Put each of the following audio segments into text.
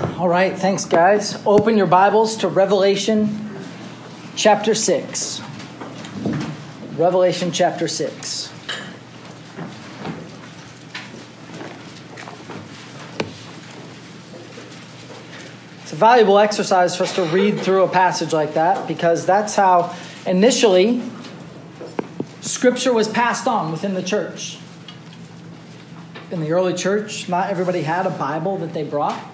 All right, thanks, guys. Open your Bibles to Revelation chapter 6. Revelation chapter 6. It's a valuable exercise for us to read through a passage like that because that's how initially Scripture was passed on within the church. In the early church, not everybody had a Bible that they brought.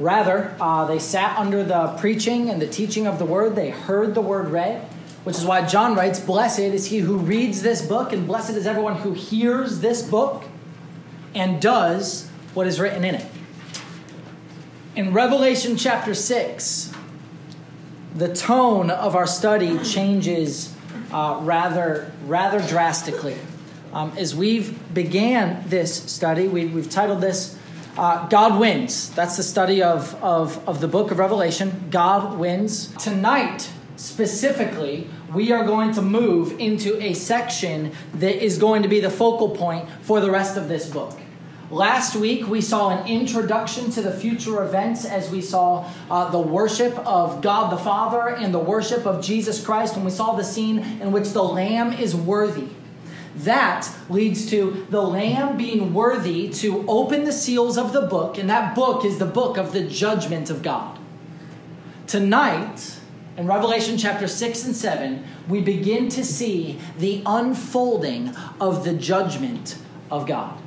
Rather, uh, they sat under the preaching and the teaching of the word. They heard the word read, which is why John writes, Blessed is he who reads this book, and blessed is everyone who hears this book and does what is written in it. In Revelation chapter 6, the tone of our study changes uh, rather, rather drastically. Um, as we've began this study, we, we've titled this uh, God Wins. That's the study of, of, of the book of Revelation. God Wins. Tonight, specifically, we are going to move into a section that is going to be the focal point for the rest of this book. Last week, we saw an introduction to the future events as we saw uh, the worship of God the Father and the worship of Jesus Christ, and we saw the scene in which the Lamb is worthy. That leads to the Lamb being worthy to open the seals of the book, and that book is the book of the judgment of God. Tonight, in Revelation chapter 6 and 7, we begin to see the unfolding of the judgment of God.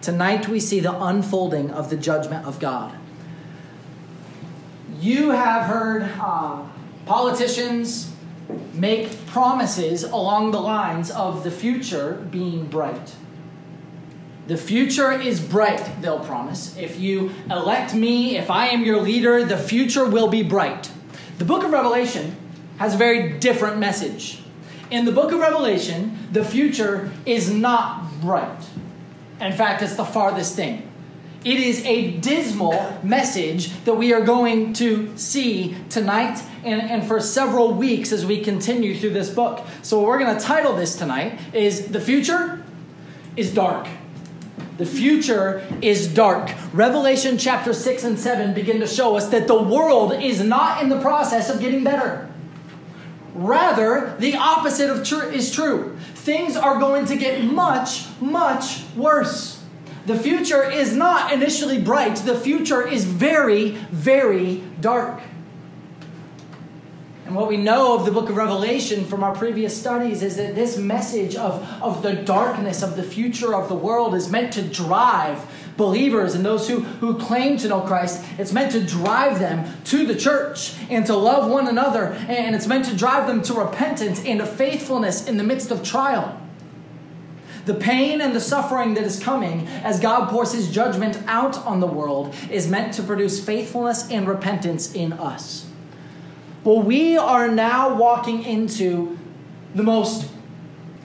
Tonight, we see the unfolding of the judgment of God. You have heard uh, politicians make promises along the lines of the future being bright. The future is bright, they'll promise. If you elect me, if I am your leader, the future will be bright. The book of Revelation has a very different message. In the book of Revelation, the future is not bright. In fact, it's the farthest thing. It is a dismal message that we are going to see tonight and, and for several weeks as we continue through this book. So, what we're going to title this tonight is The Future is Dark. The future is dark. Revelation chapter 6 and 7 begin to show us that the world is not in the process of getting better. Rather, the opposite of true is true. Things are going to get much, much worse. The future is not initially bright, the future is very, very dark. And what we know of the book of Revelation from our previous studies is that this message of, of the darkness of the future of the world is meant to drive believers and those who, who claim to know Christ. It's meant to drive them to the church and to love one another. And it's meant to drive them to repentance and to faithfulness in the midst of trial. The pain and the suffering that is coming as God pours his judgment out on the world is meant to produce faithfulness and repentance in us. Well, we are now walking into the most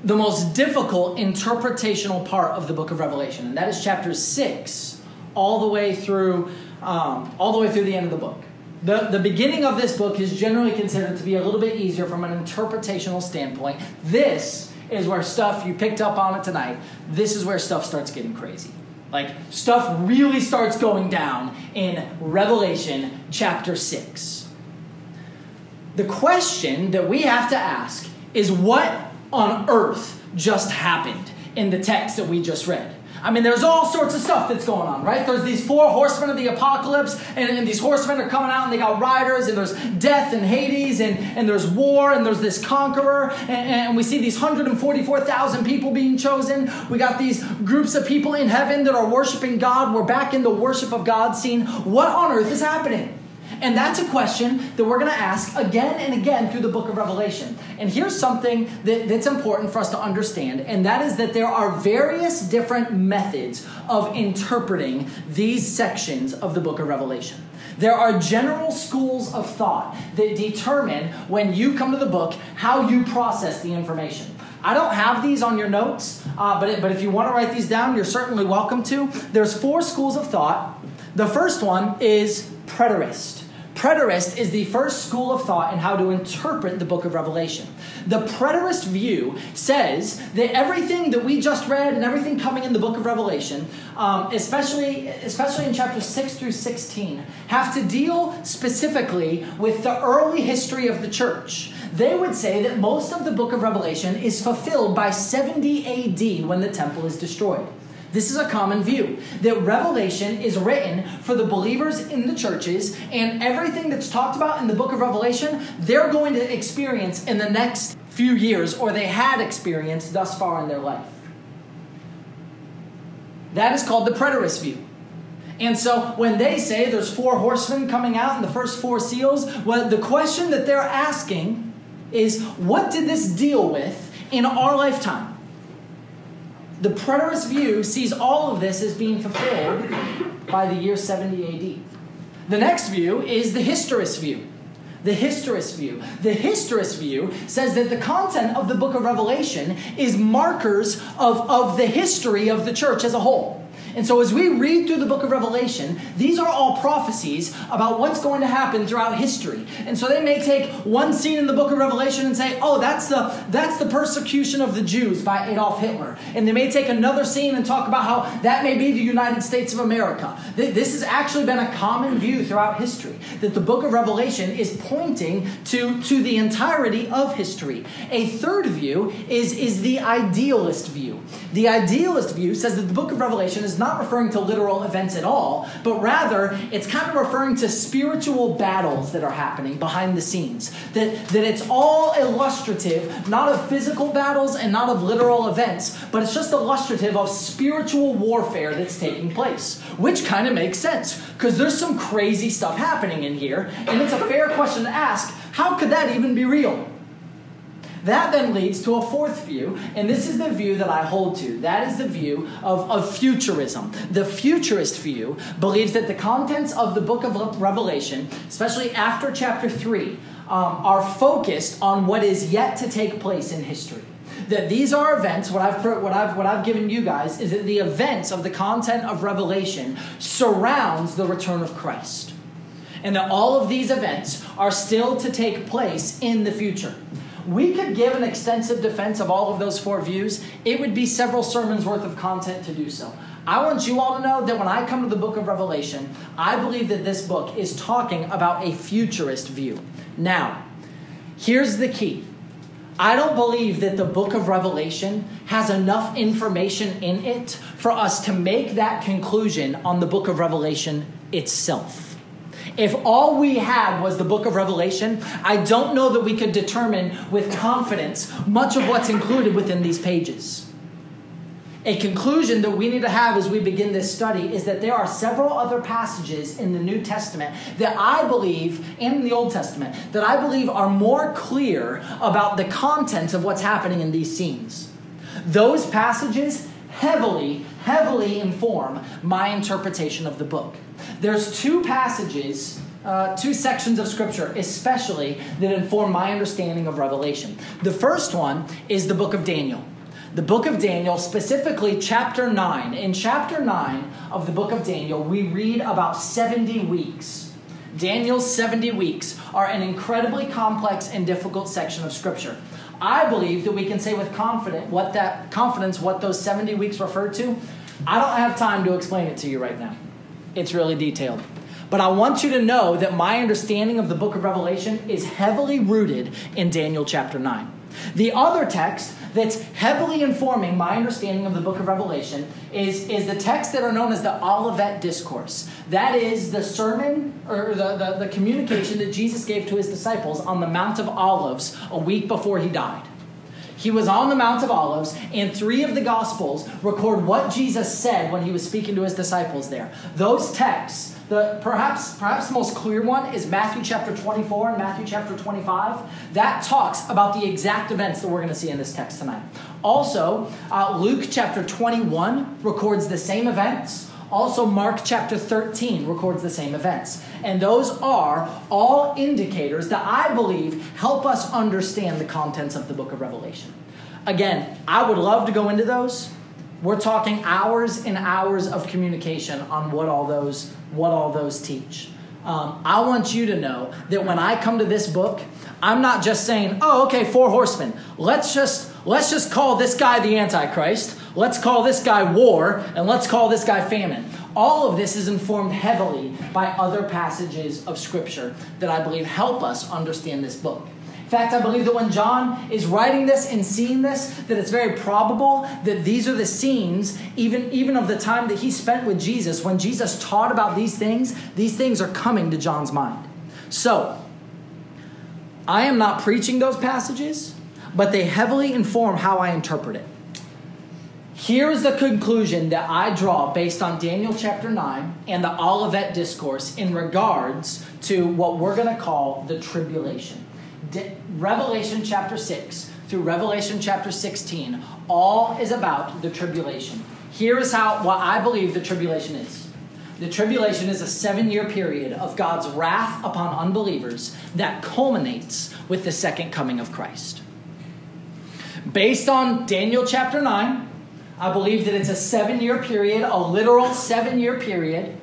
the most difficult interpretational part of the book of Revelation, and that is chapter six, all the way through um, all the way through the end of the book. The, the beginning of this book is generally considered to be a little bit easier from an interpretational standpoint. This is where stuff, you picked up on it tonight, this is where stuff starts getting crazy. Like, stuff really starts going down in Revelation chapter 6. The question that we have to ask is what on earth just happened in the text that we just read? I mean, there's all sorts of stuff that's going on, right? There's these four horsemen of the apocalypse, and, and, these horsemen are coming out, and they got riders, and there's death and Hades, and, and there's war, and there's this conqueror, and, and we see these 144,000 people being chosen. We got these groups of people in heaven that are worshiping God. We're back in the worship of God scene. What on earth is happening? And that's a question that we're going to ask again and again through the book of Revelation. And here's something that, that's important for us to understand, and that is that there are various different methods of interpreting these sections of the book of Revelation. There are general schools of thought that determine when you come to the book how you process the information. I don't have these on your notes, uh, but, it, but if you want to write these down, you're certainly welcome to. There's four schools of thought. The first one is preterist. Preterist is the first school of thought in how to interpret the book of Revelation. The preterist view says that everything that we just read and everything coming in the book of Revelation, um, especially, especially in chapters 6 through 16, have to deal specifically with the early history of the church. They would say that most of the book of Revelation is fulfilled by 70 AD when the temple is destroyed. This is a common view that Revelation is written for the believers in the churches, and everything that's talked about in the book of Revelation, they're going to experience in the next few years, or they had experienced thus far in their life. That is called the preterist view. And so when they say there's four horsemen coming out in the first four seals, well, the question that they're asking is what did this deal with in our lifetime? The preterist view sees all of this as being fulfilled by the year 70 AD. The next view is the historist view. The historist view. The historist view says that the content of the book of Revelation is markers of, of the history of the church as a whole. And so, as we read through the book of Revelation, these are all prophecies about what's going to happen throughout history. And so, they may take one scene in the book of Revelation and say, "Oh, that's the that's the persecution of the Jews by Adolf Hitler," and they may take another scene and talk about how that may be the United States of America. This has actually been a common view throughout history that the book of Revelation is pointing to to the entirety of history. A third view is is the idealist view. The idealist view says that the book of Revelation is not referring to literal events at all, but rather it's kind of referring to spiritual battles that are happening behind the scenes. That, that it's all illustrative, not of physical battles and not of literal events, but it's just illustrative of spiritual warfare that's taking place, which kind of makes sense because there's some crazy stuff happening in here, and it's a fair question to ask how could that even be real? That then leads to a fourth view, and this is the view that I hold to. That is the view of, of futurism. The futurist view believes that the contents of the book of Revelation, especially after chapter 3, um, are focused on what is yet to take place in history that these are events what I've what I've what I've given you guys is that the events of the content of revelation surrounds the return of Christ and that all of these events are still to take place in the future we could give an extensive defense of all of those four views. It would be several sermons worth of content to do so. I want you all to know that when I come to the book of Revelation, I believe that this book is talking about a futurist view. Now, here's the key. I don't believe that the book of Revelation has enough information in it for us to make that conclusion on the book of Revelation itself. If all we had was the book of Revelation, I don't know that we could determine with confidence much of what's included within these pages. A conclusion that we need to have as we begin this study is that there are several other passages in the New Testament that I believe, and in the Old Testament, that I believe are more clear about the content of what's happening in these scenes. Those passages heavily, heavily inform my interpretation of the book. There's two passages, uh, two sections of Scripture, especially, that inform my understanding of Revelation. The first one is the book of Daniel. The book of Daniel, specifically chapter 9. In chapter 9 of the book of Daniel, we read about 70 weeks. Daniel's 70 weeks are an incredibly complex and difficult section of Scripture. I believe that we can say with confidence what that confidence what those 70 weeks refer to. I don't have time to explain it to you right now. It's really detailed. But I want you to know that my understanding of the book of Revelation is heavily rooted in Daniel chapter 9. The other text that's heavily informing my understanding of the book of Revelation is, is the texts that are known as the Olivet Discourse. That is the sermon or the, the, the communication that Jesus gave to his disciples on the Mount of Olives a week before he died. He was on the Mount of Olives, and three of the Gospels record what Jesus said when he was speaking to his disciples there. Those texts, the perhaps perhaps the most clear one is Matthew chapter 24 and Matthew chapter 25. That talks about the exact events that we're going to see in this text tonight. Also, uh, Luke chapter 21 records the same events. Also, Mark chapter 13 records the same events. And those are all indicators that I believe help us understand the contents of the book of Revelation. Again, I would love to go into those. We're talking hours and hours of communication on what all those what all those teach. um, I want you to know that when I come to this book, I'm not just saying, "Oh, okay, four horsemen. Let's just let's just call this guy the Antichrist. Let's call this guy war, and let's call this guy famine." All of this is informed heavily by other passages of Scripture that I believe help us understand this book. In fact, I believe that when John is writing this and seeing this, that it's very probable that these are the scenes, even, even of the time that he spent with Jesus. When Jesus taught about these things, these things are coming to John's mind. So, I am not preaching those passages, but they heavily inform how I interpret it. Here's the conclusion that I draw based on Daniel chapter 9 and the Olivet discourse in regards to what we're going to call the tribulation. De- Revelation chapter 6 through Revelation chapter 16 all is about the tribulation. Here is how what I believe the tribulation is. The tribulation is a seven year period of God's wrath upon unbelievers that culminates with the second coming of Christ. Based on Daniel chapter 9, I believe that it's a seven year period, a literal seven year period.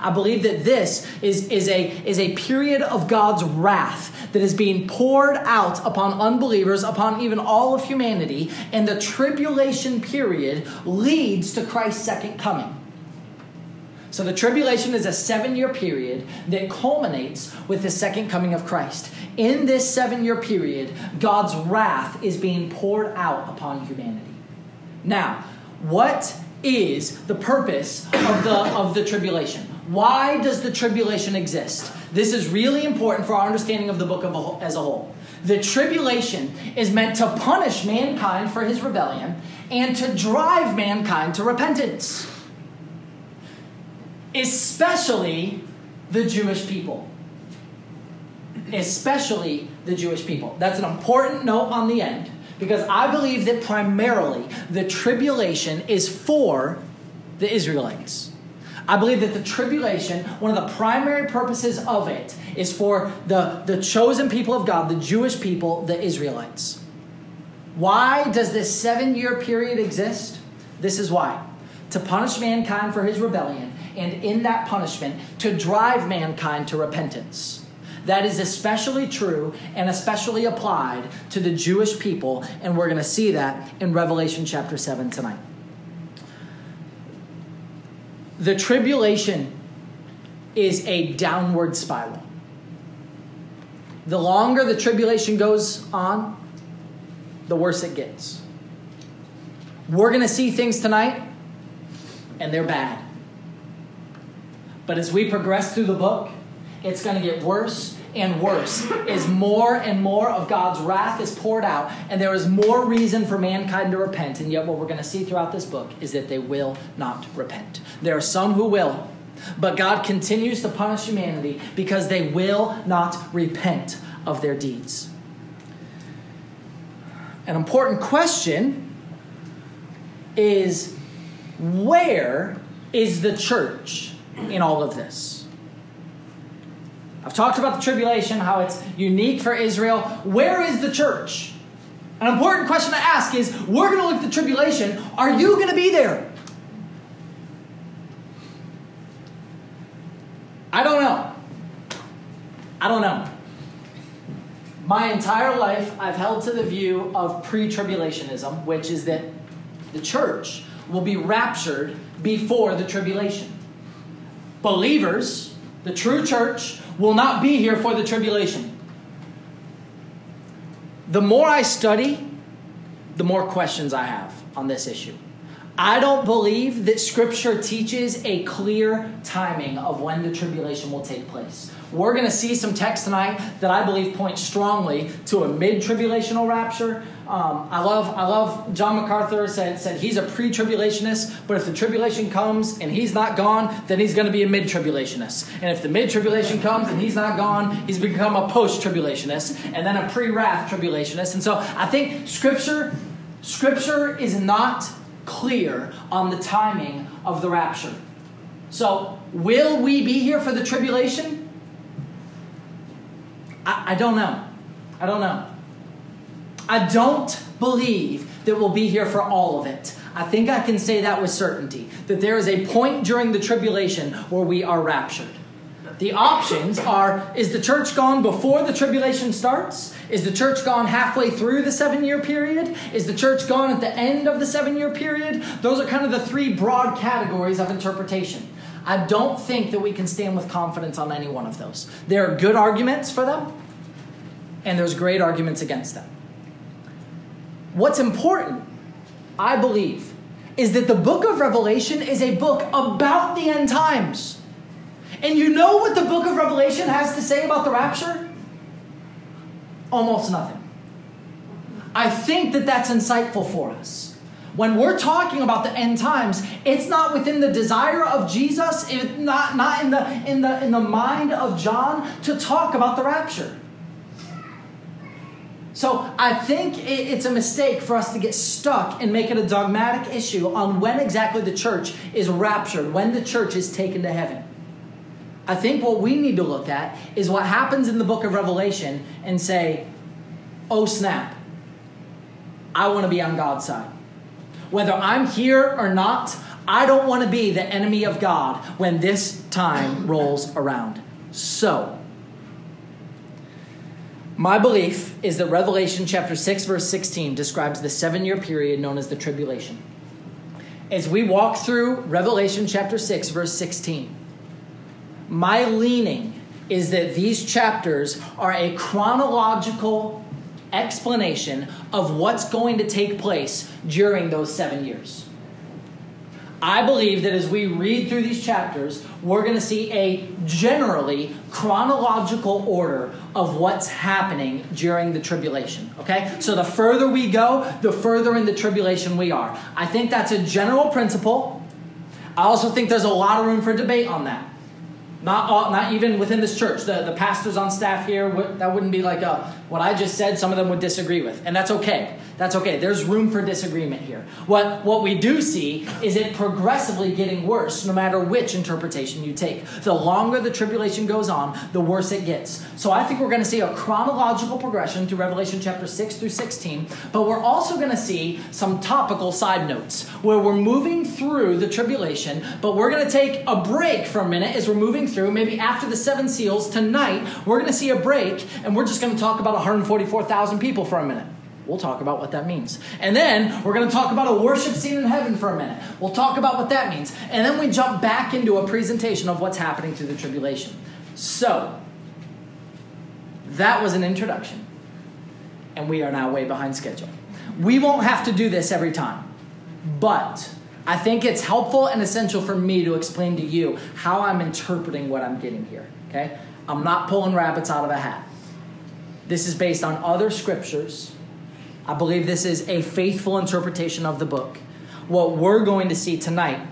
I believe that this is, is, a, is a period of God's wrath that is being poured out upon unbelievers, upon even all of humanity, and the tribulation period leads to Christ's second coming. So the tribulation is a seven year period that culminates with the second coming of Christ. In this seven year period, God's wrath is being poured out upon humanity. Now, what is the purpose of the, of the tribulation? Why does the tribulation exist? This is really important for our understanding of the book of as a whole. The tribulation is meant to punish mankind for his rebellion and to drive mankind to repentance, especially the Jewish people. Especially the Jewish people. That's an important note on the end because I believe that primarily the tribulation is for the Israelites. I believe that the tribulation, one of the primary purposes of it, is for the, the chosen people of God, the Jewish people, the Israelites. Why does this seven year period exist? This is why. To punish mankind for his rebellion, and in that punishment, to drive mankind to repentance. That is especially true and especially applied to the Jewish people, and we're going to see that in Revelation chapter 7 tonight. The tribulation is a downward spiral. The longer the tribulation goes on, the worse it gets. We're going to see things tonight, and they're bad. But as we progress through the book, it's going to get worse and worse as more and more of God's wrath is poured out, and there is more reason for mankind to repent. And yet, what we're going to see throughout this book is that they will not repent. There are some who will, but God continues to punish humanity because they will not repent of their deeds. An important question is where is the church in all of this? I've talked about the tribulation, how it's unique for Israel. Where is the church? An important question to ask is we're going to look at the tribulation. Are you going to be there? I don't know. I don't know. My entire life, I've held to the view of pre tribulationism, which is that the church will be raptured before the tribulation. Believers, the true church, will not be here for the tribulation. The more I study, the more questions I have on this issue. I don't believe that Scripture teaches a clear timing of when the tribulation will take place. We're going to see some text tonight that I believe point strongly to a mid-tribulational rapture. Um, I love, I love. John MacArthur said said he's a pre-tribulationist, but if the tribulation comes and he's not gone, then he's going to be a mid-tribulationist. And if the mid-tribulation comes and he's not gone, he's become a post-tribulationist, and then a pre-wrath tribulationist. And so I think Scripture, Scripture is not clear on the timing of the rapture. So, will we be here for the tribulation? I, I don't know. I don't know. I don't believe that we'll be here for all of it. I think I can say that with certainty that there is a point during the tribulation where we are raptured. The options are is the church gone before the tribulation starts? Is the church gone halfway through the seven year period? Is the church gone at the end of the seven year period? Those are kind of the three broad categories of interpretation. I don't think that we can stand with confidence on any one of those. There are good arguments for them, and there's great arguments against them. What's important, I believe, is that the book of Revelation is a book about the end times. And you know what the book of Revelation has to say about the rapture? Almost nothing. I think that that's insightful for us. When we're talking about the end times, it's not within the desire of Jesus, it, not, not in, the, in, the, in the mind of John to talk about the rapture. So I think it's a mistake for us to get stuck and make it a dogmatic issue on when exactly the church is raptured, when the church is taken to heaven. I think what we need to look at is what happens in the book of Revelation and say, oh snap, I want to be on God's side. Whether I'm here or not, I don't want to be the enemy of God when this time rolls around. So, my belief is that Revelation chapter 6, verse 16 describes the seven year period known as the tribulation. As we walk through Revelation chapter 6, verse 16, my leaning is that these chapters are a chronological explanation of what's going to take place during those seven years. I believe that as we read through these chapters, we're going to see a generally chronological order of what's happening during the tribulation. Okay? So the further we go, the further in the tribulation we are. I think that's a general principle. I also think there's a lot of room for debate on that. Not, all, not even within this church. The, the pastors on staff here, that wouldn't be like a, what I just said, some of them would disagree with. And that's okay. That's okay. There's room for disagreement here. What, what we do see is it progressively getting worse no matter which interpretation you take. The longer the tribulation goes on, the worse it gets. So I think we're going to see a chronological progression through Revelation chapter 6 through 16, but we're also going to see some topical side notes where we're moving through the tribulation, but we're going to take a break for a minute as we're moving through. Maybe after the seven seals tonight, we're going to see a break and we're just going to talk about 144,000 people for a minute. We'll talk about what that means. And then we're going to talk about a worship scene in heaven for a minute. We'll talk about what that means. And then we jump back into a presentation of what's happening through the tribulation. So, that was an introduction. And we are now way behind schedule. We won't have to do this every time. But I think it's helpful and essential for me to explain to you how I'm interpreting what I'm getting here. Okay? I'm not pulling rabbits out of a hat. This is based on other scriptures I believe this is a faithful interpretation of the book. What we're going to see tonight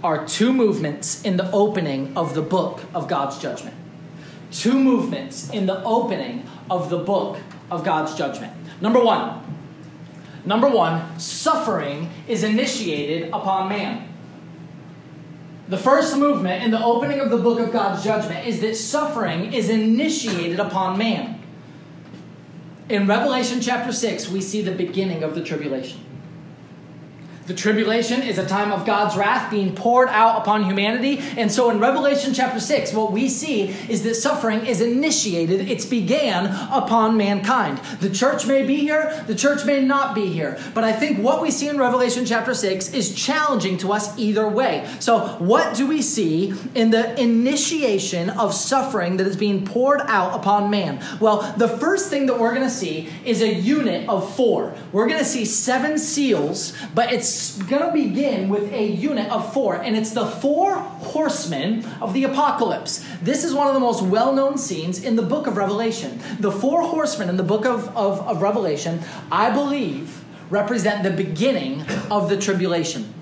are two movements in the opening of the book of God's judgment. Two movements in the opening of the book of God's judgment. Number one, number one, suffering is initiated upon man. The first movement in the opening of the book of God's judgment is that suffering is initiated upon man. In Revelation chapter 6, we see the beginning of the tribulation. The tribulation is a time of God's wrath being poured out upon humanity. And so in Revelation chapter 6, what we see is that suffering is initiated, it's began upon mankind. The church may be here, the church may not be here. But I think what we see in Revelation chapter 6 is challenging to us either way. So, what do we see in the initiation of suffering that is being poured out upon man? Well, the first thing that we're going to see is a unit of four. We're going to see seven seals, but it's going to begin with a unit of four, and it's the four horsemen of the apocalypse. This is one of the most well known scenes in the book of Revelation. The four horsemen in the book of, of, of Revelation, I believe, represent the beginning of the tribulation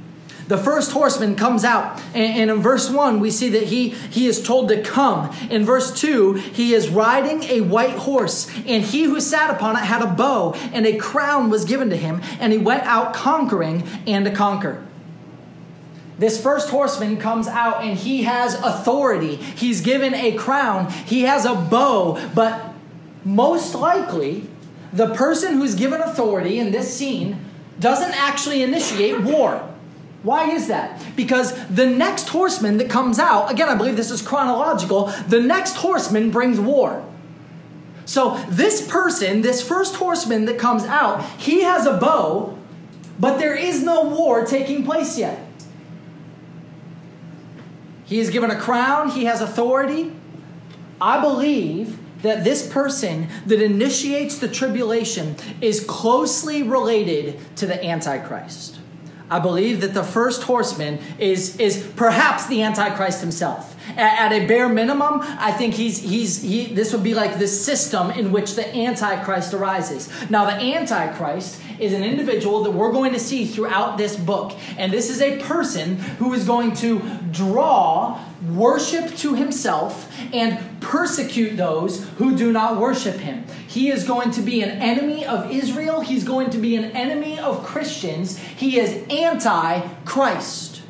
the first horseman comes out and, in verse 1 we see that he he is told to come in verse 2 he is riding a white horse and he who sat upon it had a bow and a crown was given to him and he went out conquering and to conquer this first horseman comes out and he has authority. He's given a crown. He has a bow. But most likely, the person who's given authority in this scene doesn't actually initiate war. Why is that? Because the next horseman that comes out, again, I believe this is chronological, the next horseman brings war. So this person, this first horseman that comes out, he has a bow, but there is no war taking place yet. He is given a crown, he has authority. I believe that this person that initiates the tribulation is closely related to the Antichrist. I believe that the first horseman is, is perhaps the Antichrist himself. At, at, a bare minimum, I think he's, he's, he, this would be like the system in which the Antichrist arises. Now, the Antichrist is an individual that we're going to see throughout this book. And this is a person who is going to draw worship to himself and persecute those who do not worship him. He is going to be an enemy of Israel. He's going to be an enemy of Christians. He is anti Christ.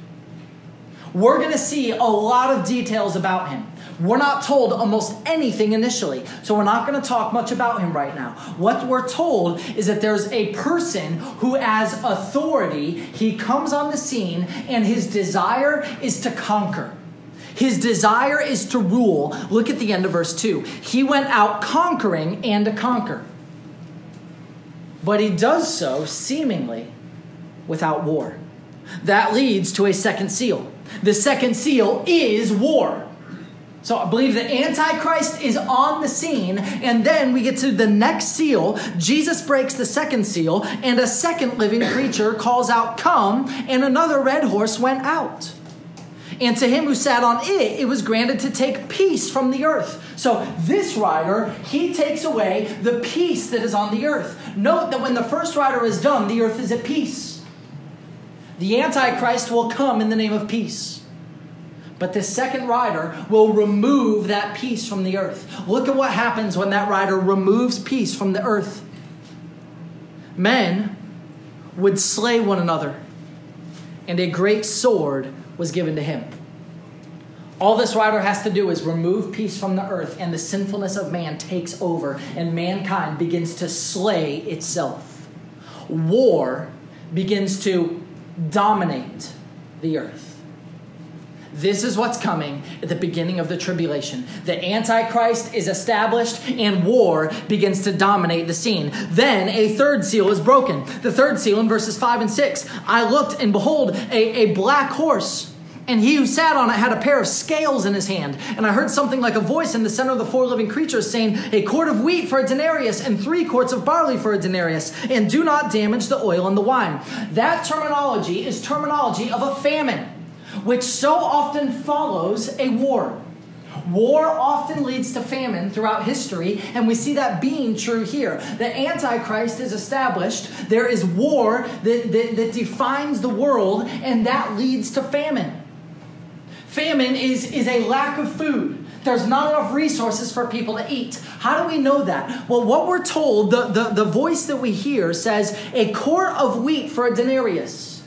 We're going to see a lot of details about him. We're not told almost anything initially, so we're not going to talk much about him right now. What we're told is that there's a person who, has authority, he comes on the scene, and his desire is to conquer. His desire is to rule. Look at the end of verse 2. He went out conquering and to conquer. But he does so seemingly without war. That leads to a second seal. The second seal is war. So I believe the Antichrist is on the scene, and then we get to the next seal. Jesus breaks the second seal, and a second living creature calls out, Come, and another red horse went out. And to him who sat on it, it was granted to take peace from the earth. So this rider, he takes away the peace that is on the earth. Note that when the first rider is done, the earth is at peace. The Antichrist will come in the name of peace. But the second rider will remove that peace from the earth. Look at what happens when that rider removes peace from the earth. Men would slay one another, and a great sword was given to him. All this rider has to do is remove peace from the earth, and the sinfulness of man takes over, and mankind begins to slay itself. War begins to dominate the earth. This is what's coming at the beginning of the tribulation. The Antichrist is established and war begins to dominate the scene. Then a third seal is broken. The third seal in verses 5 and 6. I looked and behold a, a black horse. And he who sat on it had a pair of scales in his hand. And I heard something like a voice in the center of the four living creatures saying, A quart of wheat for a denarius, and three quarts of barley for a denarius, and do not damage the oil and the wine. That terminology is terminology of a famine which so often follows a war. War often leads to famine throughout history, and we see that being true here. The Antichrist is established, there is war that, that, that defines the world, and that leads to famine. Famine is, is a lack of food. There's not enough resources for people to eat. How do we know that? Well, what we're told, the, the, the voice that we hear says, a quart of wheat for a denarius.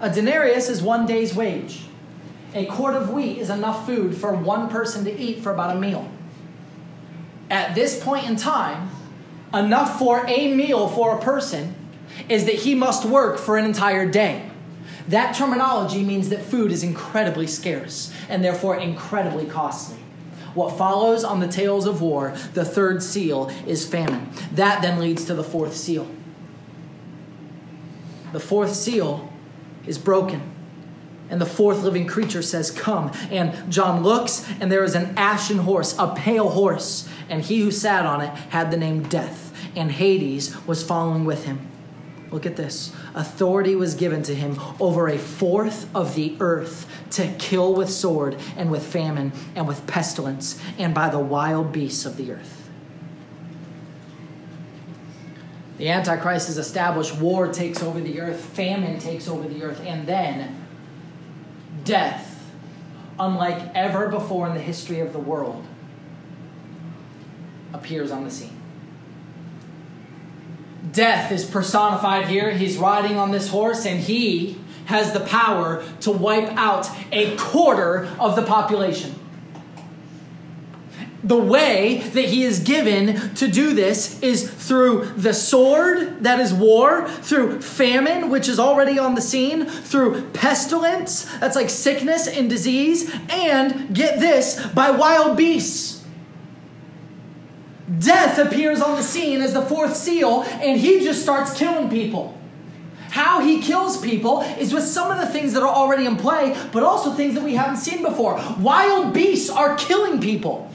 A denarius is one day's wage. A quart of wheat is enough food for one person to eat for about a meal. At this point in time, enough for a meal for a person is that he must work for an entire day. That terminology means that food is incredibly scarce and therefore incredibly costly. What follows on the tails of war, the third seal, is famine. That then leads to the fourth seal. The fourth seal is broken. And the fourth living creature says, Come. And John looks, and there is an ashen horse, a pale horse. And he who sat on it had the name Death, and Hades was following with him. Look at this. Authority was given to him over a fourth of the earth to kill with sword and with famine and with pestilence and by the wild beasts of the earth. The Antichrist is established, war takes over the earth, famine takes over the earth, and then death, unlike ever before in the history of the world, appears on the scene. Death is personified here. He's riding on this horse, and he has the power to wipe out a quarter of the population. The way that he is given to do this is through the sword, that is war, through famine, which is already on the scene, through pestilence, that's like sickness and disease, and get this, by wild beasts. Death appears on the scene as the fourth seal, and he just starts killing people. How he kills people is with some of the things that are already in play, but also things that we haven't seen before. Wild beasts are killing people.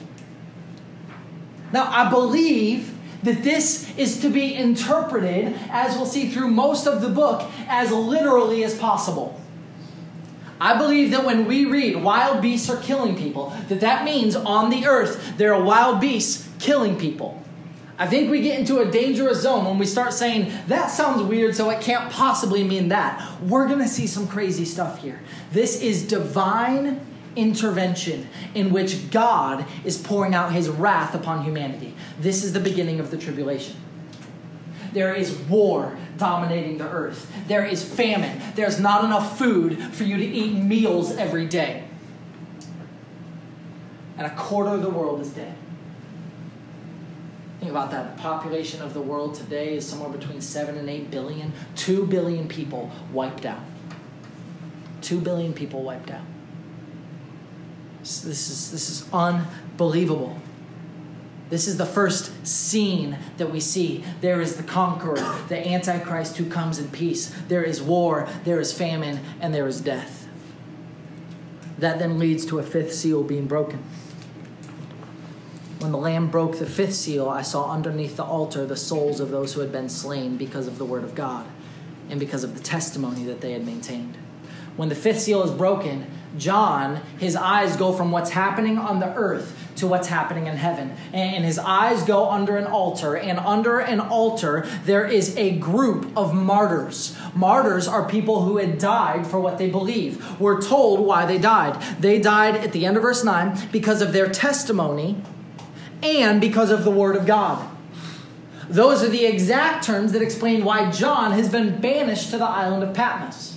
Now, I believe that this is to be interpreted, as we'll see through most of the book, as literally as possible. I believe that when we read wild beasts are killing people, that that means on the earth there are wild beasts killing people. I think we get into a dangerous zone when we start saying, that sounds weird, so it can't possibly mean that. We're going to see some crazy stuff here. This is divine intervention in which God is pouring out his wrath upon humanity. This is the beginning of the tribulation. There is war dominating the earth. There is famine. There's not enough food for you to eat meals every day. And a quarter of the world is dead. Think about that. The population of the world today is somewhere between 7 and 8 billion. 2 billion people wiped out. 2 billion people wiped out. This is, this is unbelievable. This is the first scene that we see. There is the conqueror, the Antichrist who comes in peace. There is war, there is famine, and there is death. That then leads to a fifth seal being broken. When the Lamb broke the fifth seal, I saw underneath the altar the souls of those who had been slain because of the word of God and because of the testimony that they had maintained. When the fifth seal is broken, John, his eyes go from what's happening on the earth to what's happening in heaven. And his eyes go under an altar, and under an altar, there is a group of martyrs. Martyrs are people who had died for what they believe. We're told why they died. They died at the end of verse 9 because of their testimony and because of the Word of God. Those are the exact terms that explain why John has been banished to the island of Patmos.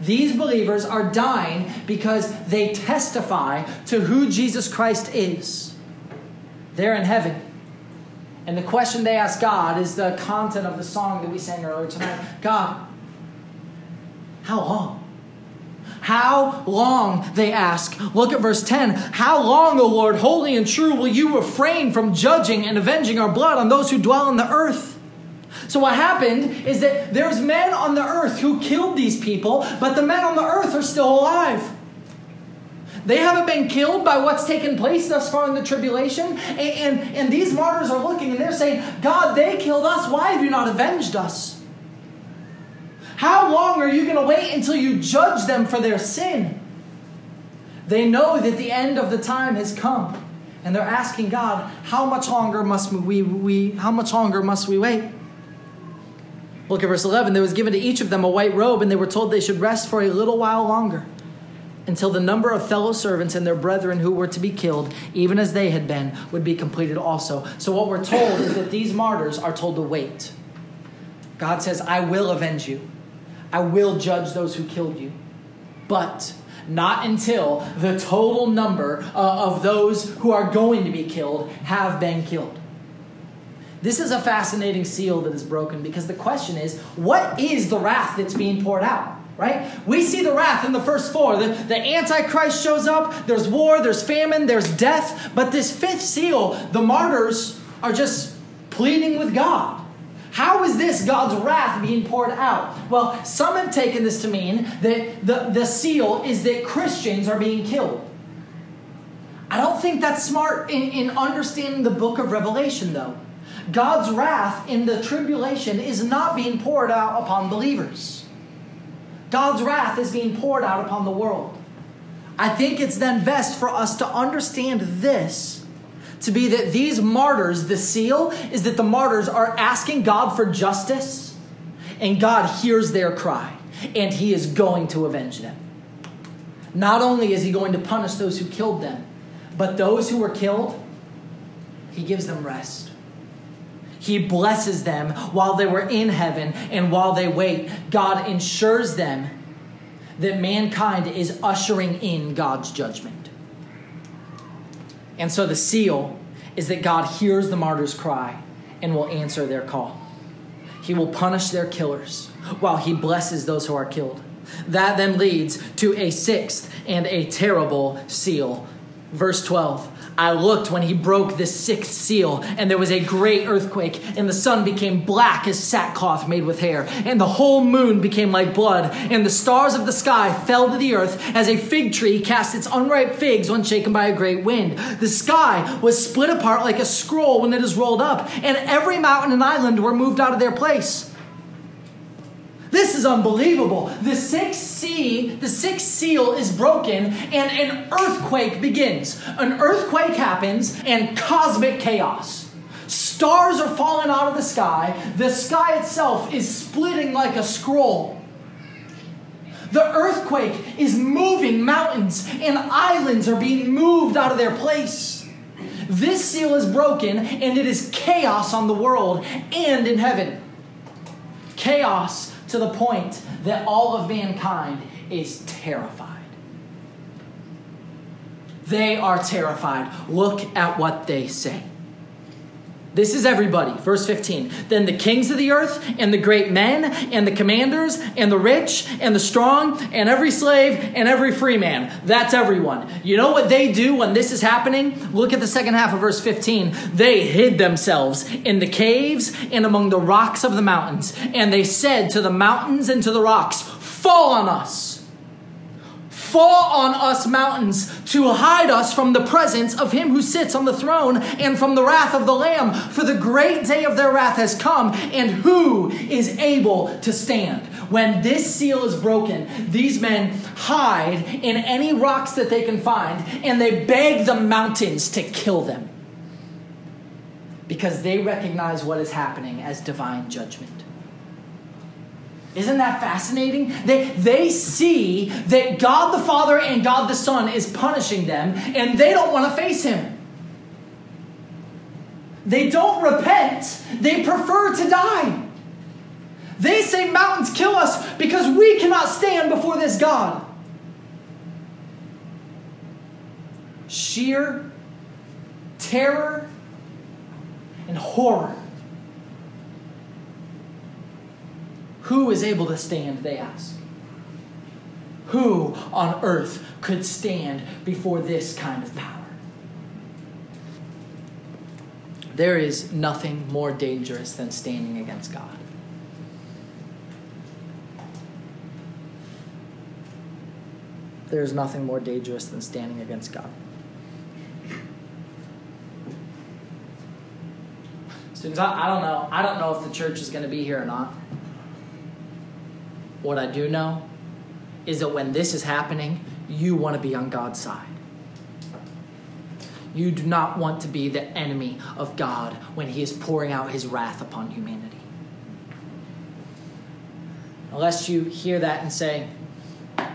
These believers are dying because they testify to who Jesus Christ is. They're in heaven. And the question they ask God is the content of the song that we sang earlier tonight God, how long? How long, they ask. Look at verse 10. How long, O Lord, holy and true, will you refrain from judging and avenging our blood on those who dwell on the earth? So what happened is that there's men on the earth who killed these people, but the men on the earth are still alive. They haven't been killed by what's taken place thus far in the tribulation. And, and, and these martyrs are looking and they're saying, God, they killed us. Why have you not avenged us? How long are you going to wait until you judge them for their sin? They know that the end of the time has come. And they're asking God, how much longer must we, we how much longer must we wait? Look at verse 11. There was given to each of them a white robe, and they were told they should rest for a little while longer until the number of fellow servants and their brethren who were to be killed, even as they had been, would be completed also. So, what we're told is that these martyrs are told to wait. God says, I will avenge you, I will judge those who killed you. But not until the total number uh, of those who are going to be killed have been killed. This is a fascinating seal that is broken because the question is what is the wrath that's being poured out? Right? We see the wrath in the first four. The, the Antichrist shows up, there's war, there's famine, there's death. But this fifth seal, the martyrs are just pleading with God. How is this God's wrath being poured out? Well, some have taken this to mean that the, the seal is that Christians are being killed. I don't think that's smart in, in understanding the book of Revelation, though. God's wrath in the tribulation is not being poured out upon believers. God's wrath is being poured out upon the world. I think it's then best for us to understand this to be that these martyrs, the seal is that the martyrs are asking God for justice, and God hears their cry, and He is going to avenge them. Not only is He going to punish those who killed them, but those who were killed, He gives them rest. He blesses them while they were in heaven and while they wait. God ensures them that mankind is ushering in God's judgment. And so the seal is that God hears the martyr's cry and will answer their call. He will punish their killers while he blesses those who are killed. That then leads to a sixth and a terrible seal. Verse 12 I looked when he broke the sixth seal, and there was a great earthquake, and the sun became black as sackcloth made with hair, and the whole moon became like blood, and the stars of the sky fell to the earth as a fig tree casts its unripe figs when shaken by a great wind. The sky was split apart like a scroll when it is rolled up, and every mountain and island were moved out of their place. This is unbelievable. The sixth sea, the sixth seal is broken and an earthquake begins. An earthquake happens and cosmic chaos. Stars are falling out of the sky. The sky itself is splitting like a scroll. The earthquake is moving mountains and islands are being moved out of their place. This seal is broken and it is chaos on the world and in heaven. Chaos to the point that all of mankind is terrified. They are terrified. Look at what they say. This is everybody. Verse 15. Then the kings of the earth, and the great men, and the commanders, and the rich, and the strong, and every slave, and every free man. That's everyone. You know what they do when this is happening? Look at the second half of verse 15. They hid themselves in the caves and among the rocks of the mountains. And they said to the mountains and to the rocks, Fall on us fall on us mountains to hide us from the presence of him who sits on the throne and from the wrath of the Lamb. For the great day of their wrath has come, and who is able to stand? When this seal is broken, these men hide in any rocks that they can find, and they beg the mountains to kill them because they recognize what is happening as divine judgment. Isn't that fascinating? They, they see that God the Father and God the Son is punishing them, and they don't want to face Him. They don't repent, they prefer to die. They say, Mountains kill us because we cannot stand before this God. Sheer terror and horror Who is able to stand, they ask? Who on earth could stand before this kind of power? There is nothing more dangerous than standing against God. There is nothing more dangerous than standing against God. Students, I, I don't know. I don't know if the church is going to be here or not. What I do know is that when this is happening, you want to be on God's side. You do not want to be the enemy of God when He is pouring out His wrath upon humanity. Unless you hear that and say, I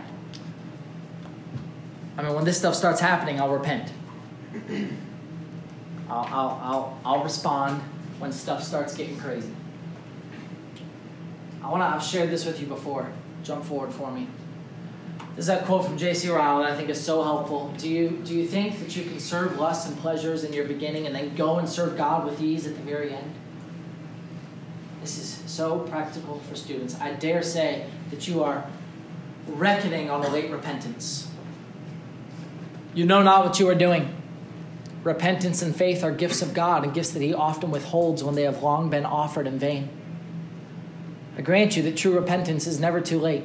mean, when this stuff starts happening, I'll repent. I'll, I'll, I'll, I'll respond when stuff starts getting crazy. I want to, I've shared this with you before. Jump forward for me. This is a quote from J.C. Ryle that I think is so helpful. Do you, do you think that you can serve lusts and pleasures in your beginning and then go and serve God with ease at the very end? This is so practical for students. I dare say that you are reckoning on a late repentance. You know not what you are doing. Repentance and faith are gifts of God and gifts that He often withholds when they have long been offered in vain. I grant you that true repentance is never too late,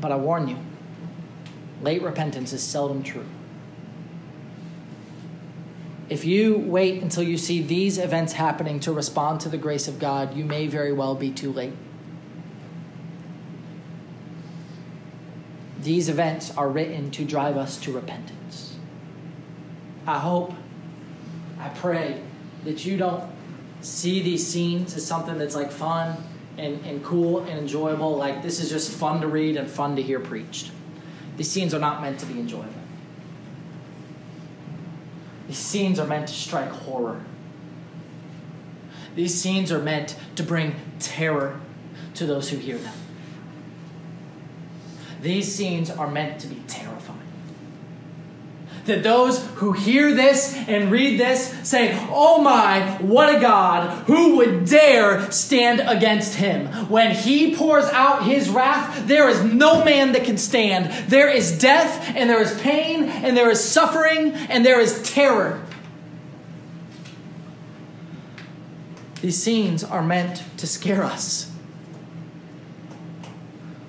but I warn you, late repentance is seldom true. If you wait until you see these events happening to respond to the grace of God, you may very well be too late. These events are written to drive us to repentance. I hope, I pray that you don't see these scenes as something that's like fun and, and cool and enjoyable. Like, this is just fun to read and fun to hear preached. These scenes are not meant to be enjoyable. These scenes are meant to strike horror. These scenes are meant to bring terror to those who hear them. These scenes are meant to be terrifying. That those who hear this and read this say, Oh my, what a God! Who would dare stand against him? When he pours out his wrath, there is no man that can stand. There is death, and there is pain, and there is suffering, and there is terror. These scenes are meant to scare us.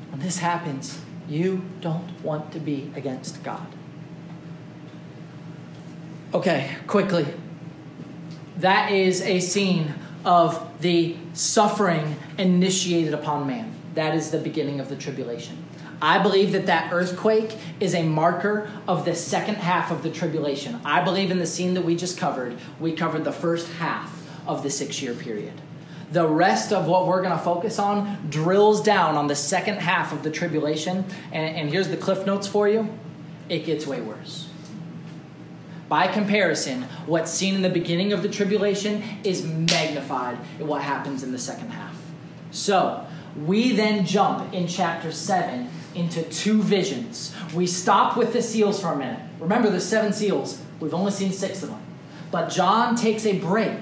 When this happens, you don't want to be against God. Okay, quickly. That is a scene of the suffering initiated upon man. That is the beginning of the tribulation. I believe that that earthquake is a marker of the second half of the tribulation. I believe in the scene that we just covered, we covered the first half of the six year period. The rest of what we're going to focus on drills down on the second half of the tribulation. And, and here's the cliff notes for you it gets way worse. By comparison, what's seen in the beginning of the tribulation is magnified in what happens in the second half. So, we then jump in chapter 7 into two visions. We stop with the seals for a minute. Remember, the seven seals, we've only seen six of them. But John takes a break.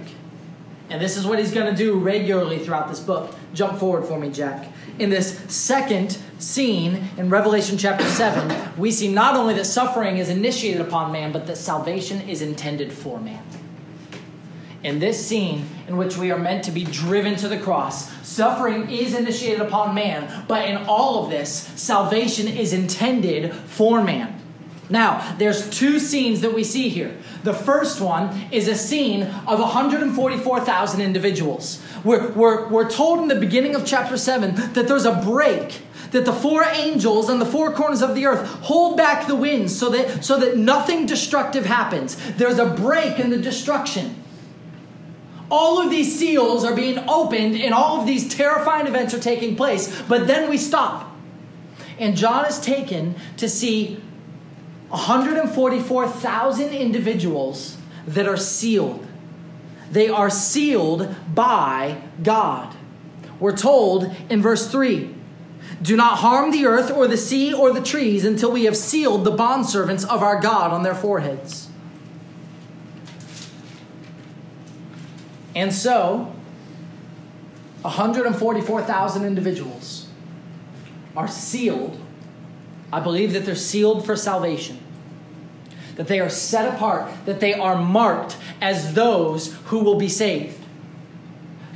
And this is what he's going to do regularly throughout this book. Jump forward for me, Jack. In this second scene in Revelation chapter 7, we see not only that suffering is initiated upon man, but that salvation is intended for man. In this scene, in which we are meant to be driven to the cross, suffering is initiated upon man, but in all of this, salvation is intended for man. Now, there's two scenes that we see here. The first one is a scene of 144,000 individuals. We're, we're, we're told in the beginning of chapter 7 that there's a break that the four angels on the four corners of the earth hold back the winds so that, so that nothing destructive happens. There's a break in the destruction. All of these seals are being opened and all of these terrifying events are taking place, but then we stop. And John is taken to see 144,000 individuals that are sealed. They are sealed by God. We're told in verse 3 Do not harm the earth or the sea or the trees until we have sealed the bondservants of our God on their foreheads. And so, 144,000 individuals are sealed I believe that they're sealed for salvation, that they are set apart, that they are marked as those who will be saved.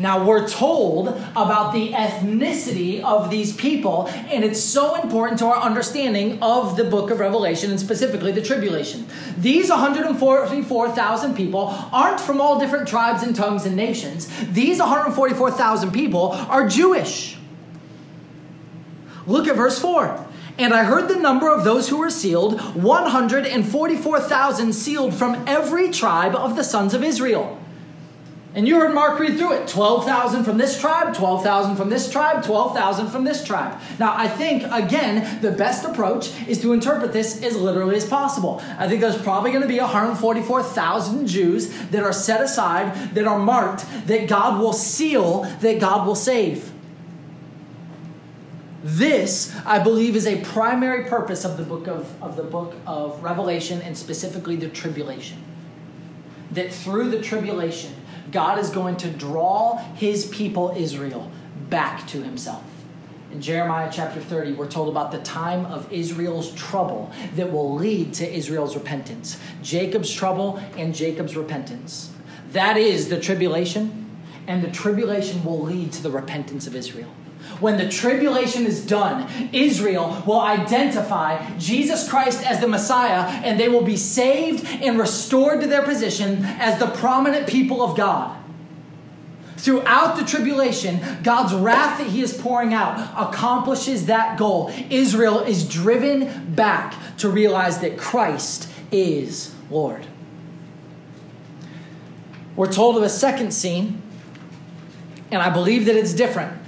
Now, we're told about the ethnicity of these people, and it's so important to our understanding of the book of Revelation and specifically the tribulation. These 144,000 people aren't from all different tribes and tongues and nations. These 144,000 people are Jewish. Look at verse 4. And I heard the number of those who were sealed 144,000 sealed from every tribe of the sons of Israel. And you heard Mark read through it 12,000 from this tribe, 12,000 from this tribe, 12,000 from this tribe. Now, I think, again, the best approach is to interpret this as literally as possible. I think there's probably going to be 144,000 Jews that are set aside, that are marked, that God will seal, that God will save. This, I believe, is a primary purpose of the book of, of the book of Revelation and specifically the tribulation. That through the tribulation, God is going to draw his people Israel back to himself. In Jeremiah chapter 30, we're told about the time of Israel's trouble that will lead to Israel's repentance. Jacob's trouble and Jacob's repentance. That is the tribulation, and the tribulation will lead to the repentance of Israel when the tribulation is done, Israel will identify Jesus Christ as the Messiah and they will be saved and restored to their position as the prominent people of God. Throughout the tribulation, God's wrath that He is pouring out accomplishes that goal. Israel is driven back to realize that Christ is Lord. We're told of a second scene, and I believe that it's different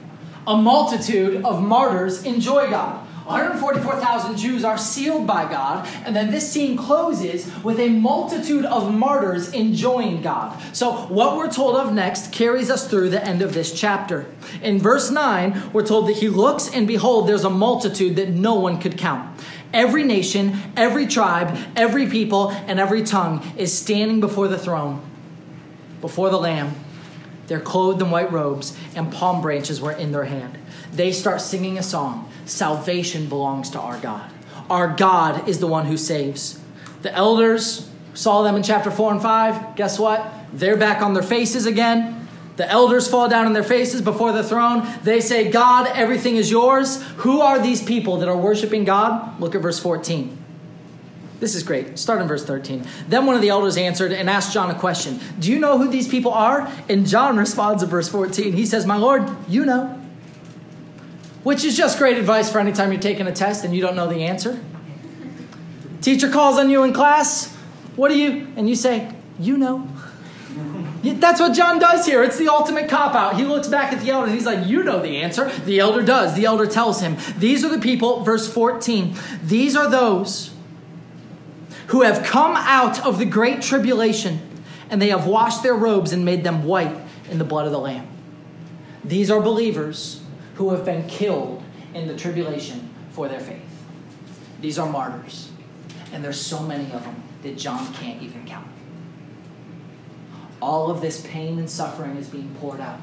a multitude of martyrs enjoy God. 144,000 Jews are sealed by God, and then this scene closes with a multitude of martyrs enjoying God. So, what we're told of next carries us through the end of this chapter. In verse 9, we're told that he looks, and behold, there's a multitude that no one could count Every nation, every tribe, every people, and every tongue is standing before the throne, before the Lamb. They're clothed in white robes, and palm branches were in their hand. They start singing a song Salvation belongs to our God. Our God is the one who saves. The elders saw them in chapter 4 and 5. Guess what? They're back on their faces again. The elders fall down on their faces before the throne. They say, God, everything is yours. Who are these people that are worshiping God? Look at verse 14. This is great. Start in verse 13. Then one of the elders answered and asked John a question Do you know who these people are? And John responds in verse 14. He says, My Lord, you know. Which is just great advice for any time you're taking a test and you don't know the answer. Teacher calls on you in class. What do you? And you say, You know. That's what John does here. It's the ultimate cop out. He looks back at the elder and he's like, You know the answer. The elder does. The elder tells him, These are the people, verse 14, these are those who have come out of the great tribulation, and they have washed their robes and made them white in the blood of the Lamb. These are believers who have been killed in the tribulation for their faith. These are martyrs. And there's so many of them that John can't even count. All of this pain and suffering is being poured out.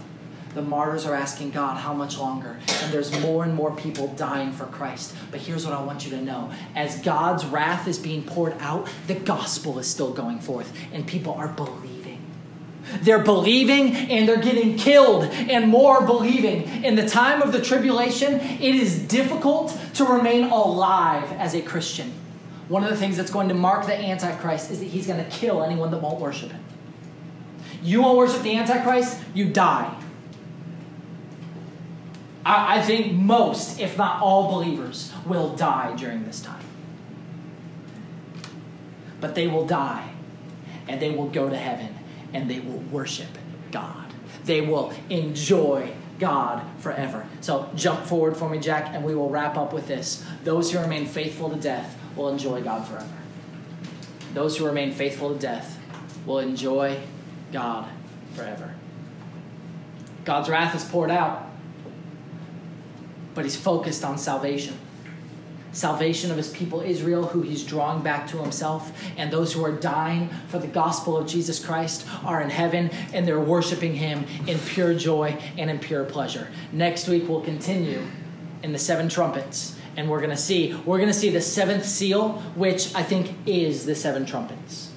The martyrs are asking God, how much longer? And there's more and more people dying for Christ. But here's what I want you to know as God's wrath is being poured out, the gospel is still going forth, and people are believing. They're believing and they're getting killed, and more believing. In the time of the tribulation, it is difficult to remain alive as a Christian. One of the things that's going to mark the Antichrist is that he's going to kill anyone that won't worship him. You won't worship the Antichrist, you die. I, I think most, if not all, believers will die during this time. But they will die, and they will go to heaven, and they will worship God. They will enjoy God forever. So jump forward for me, Jack, and we will wrap up with this. Those who remain faithful to death will enjoy God forever. Those who remain faithful to death will enjoy God forever. God's wrath is poured out, but he's focused on salvation. Salvation of his people Israel, who he's drawing back to himself, and those who are dying for the gospel of Jesus Christ are in heaven and they're worshiping him in pure joy and in pure pleasure. Next week, we'll continue in the seven trumpets and we're going to see we're going to see the seventh seal which i think is the seven trumpets